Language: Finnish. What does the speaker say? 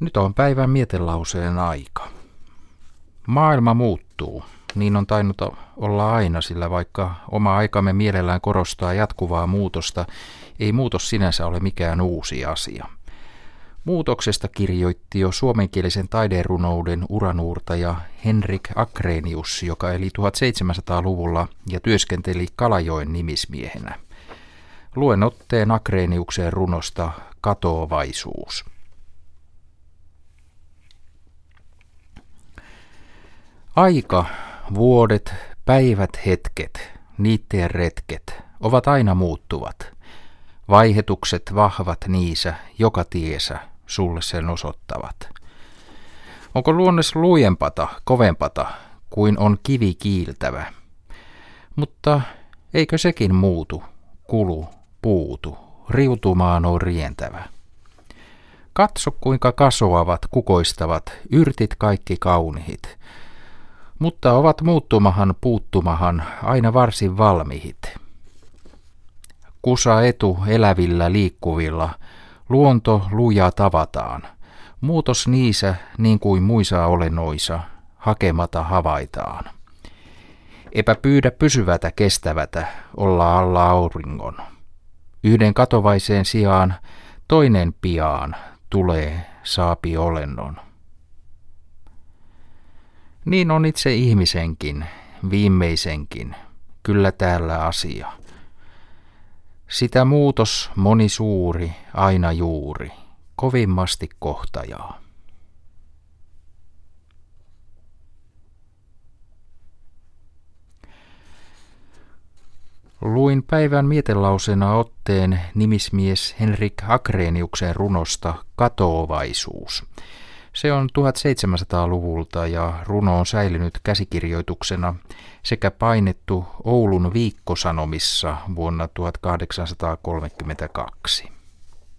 Nyt on päivän mietelauseen aika. Maailma muuttuu. Niin on tainnut olla aina, sillä vaikka oma aikamme mielellään korostaa jatkuvaa muutosta, ei muutos sinänsä ole mikään uusi asia. Muutoksesta kirjoitti jo suomenkielisen taiderunouden uranuurtaja Henrik Akrenius, joka eli 1700-luvulla ja työskenteli Kalajoen nimismiehenä. Luen otteen Akreniukseen runosta Katoovaisuus. Aika, vuodet, päivät, hetket, niitten retket ovat aina muuttuvat. Vaihetukset vahvat niissä, joka tiesä, sulle sen osoittavat. Onko luonnes lujempata, kovempata, kuin on kivi kiiltävä? Mutta eikö sekin muutu, kulu, puutu, riutumaan on rientävä? Katso kuinka kasoavat, kukoistavat, yrtit kaikki kaunihit, mutta ovat muuttumahan puuttumahan aina varsin valmihit. Kusa etu elävillä liikkuvilla, luonto luja tavataan. Muutos niissä niin kuin muissa olennoissa, hakemata havaitaan. Epä pyydä pysyvätä kestävätä, olla alla auringon. Yhden katovaiseen sijaan toinen piaan tulee saapi olennon. Niin on itse ihmisenkin, viimeisenkin, kyllä täällä asia. Sitä muutos moni suuri, aina juuri, kovimmasti kohtajaa. Luin päivän mietelausena otteen nimismies Henrik Akreniuksen runosta Katoovaisuus. Se on 1700-luvulta ja runo on säilynyt käsikirjoituksena sekä painettu Oulun viikkosanomissa vuonna 1832.